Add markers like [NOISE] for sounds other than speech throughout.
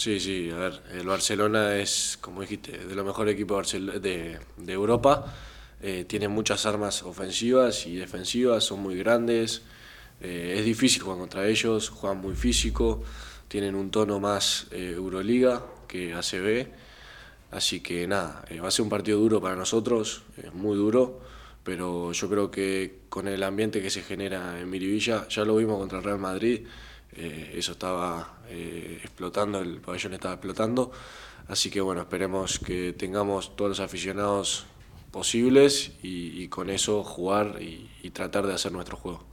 Sí, sí, a ver, el Barcelona es, como dijiste, de los mejores equipos de, Europa. Eh, tiene muchas armas ofensivas y defensivas, son muy grandes. Eh, es difícil jugar contra ellos, juegan muy físico, tienen un tono más eh, Euroliga que ACB. Así que nada, va a ser un partido duro para nosotros, es muy duro, pero yo creo que con el ambiente que se genera en Miribilla, ya lo vimos contra el Real Madrid, eh, eso estaba eh, explotando, el pabellón estaba explotando. Así que bueno, esperemos que tengamos todos los aficionados posibles y, con eso jugar y, tratar de hacer nuestro juego.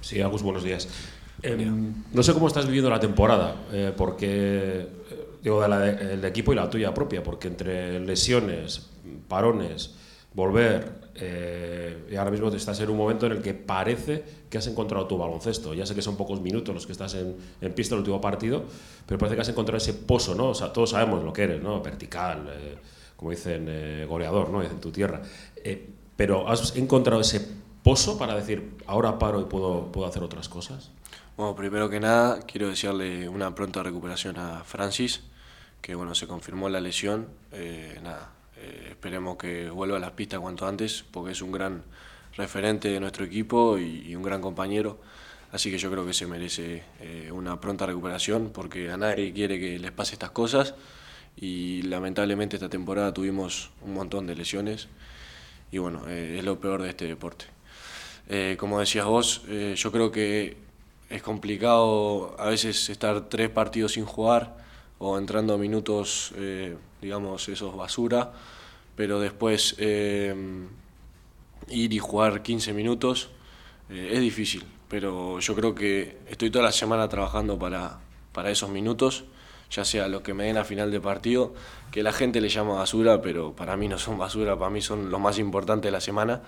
Sí, Agus, buenos días. Em, no sé cómo estás viviendo la temporada, eh, porque digo, el equipo y la tuya propia, porque entre lesiones, parones, volver, eh, y ahora mismo estás en un momento en el que parece que has encontrado tu baloncesto. Ya sé que son pocos minutos los que estás en, en pista el último partido, pero parece que has encontrado ese pozo, ¿no? O sea, todos sabemos lo que eres, ¿no? Vertical, eh, como dicen, eh, goleador, ¿no? En tu tierra. pero has encontrado ese pozo para decir, ahora paro y puedo, puedo hacer otras cosas. Bueno, primero que nada, quiero desearle una pronta recuperación a Francis, que bueno, se confirmó la lesión. nada, eh, esperemos que vuelva a las pistas cuanto antes, porque es un gran referente de nuestro equipo y, un gran compañero. Así que yo creo que se merece eh, una pronta recuperación, porque a nadie quiere que les pase estas cosas. Y lamentablemente esta temporada tuvimos un montón de lesiones. Y bueno, eh, es lo peor de este deporte. como decías vos, yo creo que es complicado a veces estar tres partidos sin jugar o entrando minutos, digamos, esos basura pero después eh, ir y jugar 15 minutos eh, es difícil, pero yo creo que estoy toda la semana trabajando para, para esos minutos, ya sea lo que me den a final de partido, que la gente le llama basura, pero para mí no son basura, para mí son lo más importante de la semana,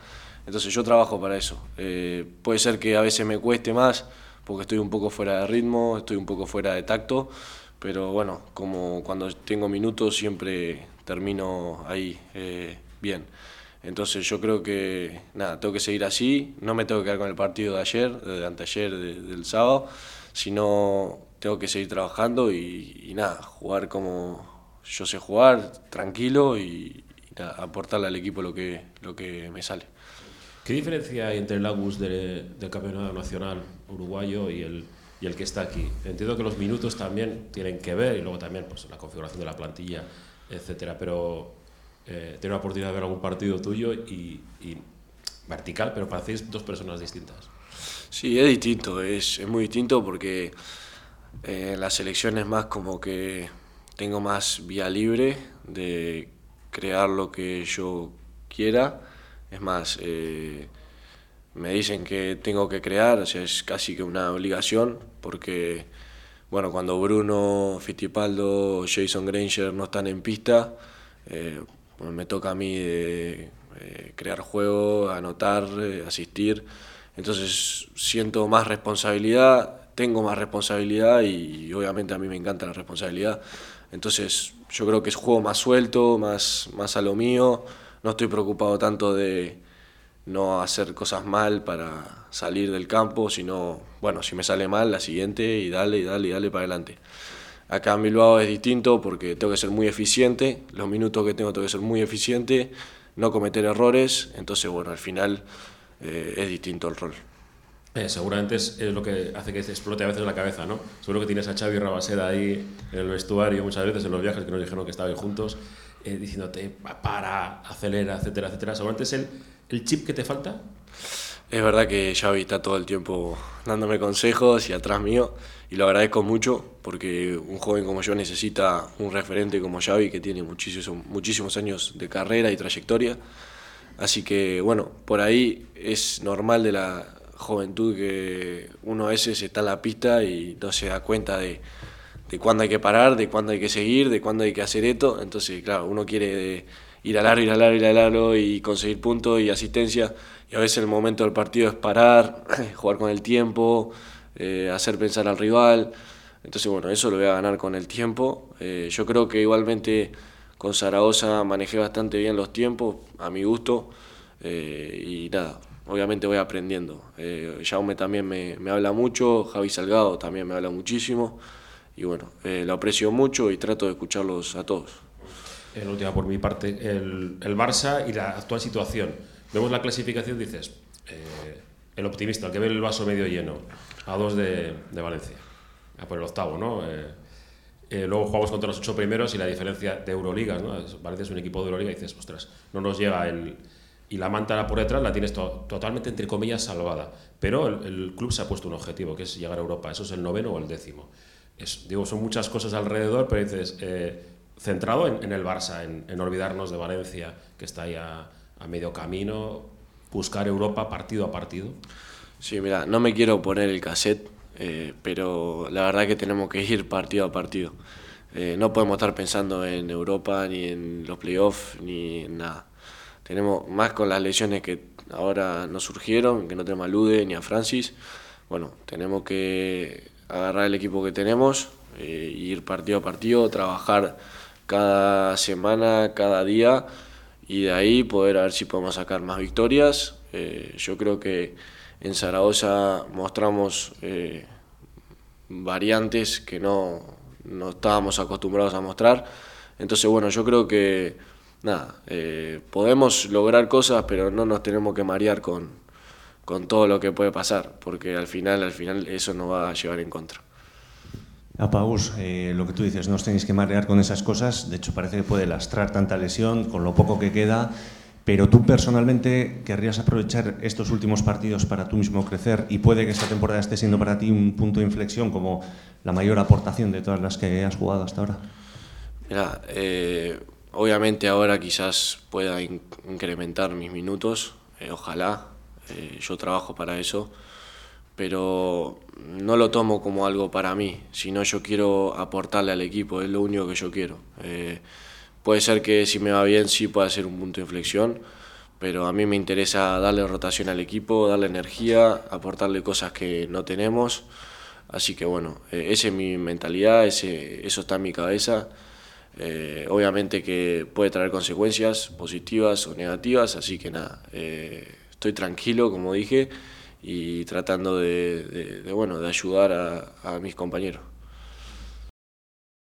entonces yo trabajo para eso. Eh, puede ser que a veces me cueste más, porque estoy un poco fuera de ritmo, estoy un poco fuera de tacto, pero bueno, como cuando tengo minutos siempre termino ahí eh, bien. Entonces yo creo que nada, tengo que seguir así, no me tengo que quedar con el partido de ayer, de anteayer, del sábado, sino tengo que seguir trabajando y, nada, jugar como yo sé jugar, tranquilo y, aportarle al equipo lo que, lo que me sale. ¿Qué diferencia hay entre el Agus del Campeonato Nacional Uruguayo y el, y el que está aquí? Entiendo que los minutos también tienen que ver y luego también pues, la configuración de la plantilla etcétera. Pero eh, la oportunidad de ver algún partido tuyo y, vertical, pero parecéis dos personas distintas. Sí, es distinto, es, es muy distinto porque eh, la selección es más como que tengo más vía libre de crear lo que yo quiera. Es más, eh, me dicen que tengo que crear, o sea, es casi que una obligación porque bueno, cuando Bruno, Fittipaldo, Jason Granger no están en pista, eh, me toca a mí eh, crear juego, anotar, eh, asistir. Entonces siento más responsabilidad, tengo más responsabilidad y, obviamente a mí me encanta la responsabilidad. Entonces yo creo que es juego más suelto, más, más a lo mío. No estoy preocupado tanto de no hacer cosas mal para salir del campo, sino, bueno, si me sale mal, la siguiente y dale, y dale, y dale para adelante. Acá en Bilbao es distinto porque tengo que ser muy eficiente, los minutos que tengo tengo que ser muy eficiente, no cometer errores, entonces, bueno, al final eh, es distinto el rol. Eh, seguramente es, lo que hace que se explote a veces la cabeza, ¿no? Seguro que tienes a Xavi Rabaseda ahí en el vestuario muchas veces en los viajes que nos dijeron que estaban juntos, eh, diciéndote para, acelera, etcétera, etcétera. Seguramente es el, el chip que te falta es verdad que Xavi está todo el tiempo dándome consejos y atrás mío y lo agradezco mucho porque un joven como yo necesita un referente como Xavi que tiene muchísimos, muchísimos años de carrera y trayectoria. Así que bueno, por ahí es normal de la juventud que uno a veces está en la pista y no se da cuenta de, de cuándo hay que parar, de cuándo hay que seguir, de cuándo hay que hacer esto. Entonces, claro, uno quiere ir al aro, ir al aro, ir al aro y conseguir puntos y asistencia y a veces el momento del partido es parar, [CLEARS THROAT] jugar con el tiempo, eh, hacer pensar al rival. Entonces, bueno, eso lo voy a ganar con el tiempo. Eh, yo creo que igualmente con Zaragoza manejé bastante bien los tiempos, a mi gusto. Eh, y nada, obviamente voy aprendiendo. Jaume también me, me, habla mucho, Javi Salgado también me habla muchísimo y bueno, lo aprecio mucho y trato de escucharlos a todos. La última por mi parte, el, el, Barça y la actual situación. Vemos la clasificación, dices, eh, el optimista, el que ve el vaso medio lleno, a dos de, de Valencia, a por el octavo, ¿no? Eh, eh, luego jugamos contra los ocho primeros y la diferencia de Euroligas, ¿no? Valencia es un equipo de Euroliga y dices, ostras, no nos llega el, y la manta por detrás la tienes to totalmente, entre comillas, salvada. Pero el, el, club se ha puesto un objetivo, que es llegar a Europa. Eso es el noveno o el décimo. Es, digo, son muchas cosas alrededor, pero dices, eh, centrado en, en, el Barça, en, en, olvidarnos de Valencia, que está ahí a, a, medio camino, buscar Europa partido a partido. Sí, mira, no me quiero poner el cassette, eh, pero la verdad que tenemos que ir partido a partido. Eh, no podemos estar pensando en Europa, ni en los playoffs, ni en nada tenemos más con las lesiones que ahora nos surgieron, que no tenemos a Lude ni a Francis. Bueno, tenemos que agarrar el equipo que tenemos, eh, ir partido a partido, trabajar cada semana, cada día y de ahí poder a ver si podemos sacar más victorias. Eh, yo creo que en Zaragoza mostramos eh, variantes que no, no estábamos acostumbrados a mostrar. Entonces, bueno, yo creo que nada, eh, podemos lograr cosas, pero no nos tenemos que marear con, con todo lo que puede pasar, porque al final, al final eso nos va a llevar en contra. A Paus, eh, lo que tú dices, no os tenéis que marear con esas cosas, de hecho parece que puede lastrar tanta lesión con lo poco que queda, pero tú personalmente querrías aprovechar estos últimos partidos para tú mismo crecer y puede que esta temporada esté siendo para ti un punto de inflexión como la mayor aportación de todas las que has jugado hasta ahora. Mira, eh, Obviamente ahora quizás pueda incrementar mis minutos, eh, ojalá, eh, yo trabajo para eso, pero no lo tomo como algo para mí, sino yo quiero aportarle al equipo, es lo único que yo quiero. Eh, puede ser que si me va bien sí pueda ser un punto de inflexión, pero a mí me interesa darle rotación al equipo, darle energía, aportarle cosas que no tenemos, así que bueno, esa es mi mentalidad, ese, eso está en mi cabeza. Eh, obviamente que puede traer consecuencias positivas o negativas, así que nada, eh, estoy tranquilo, como dije, y tratando de, de, bueno, de ayudar a, a mis compañeros.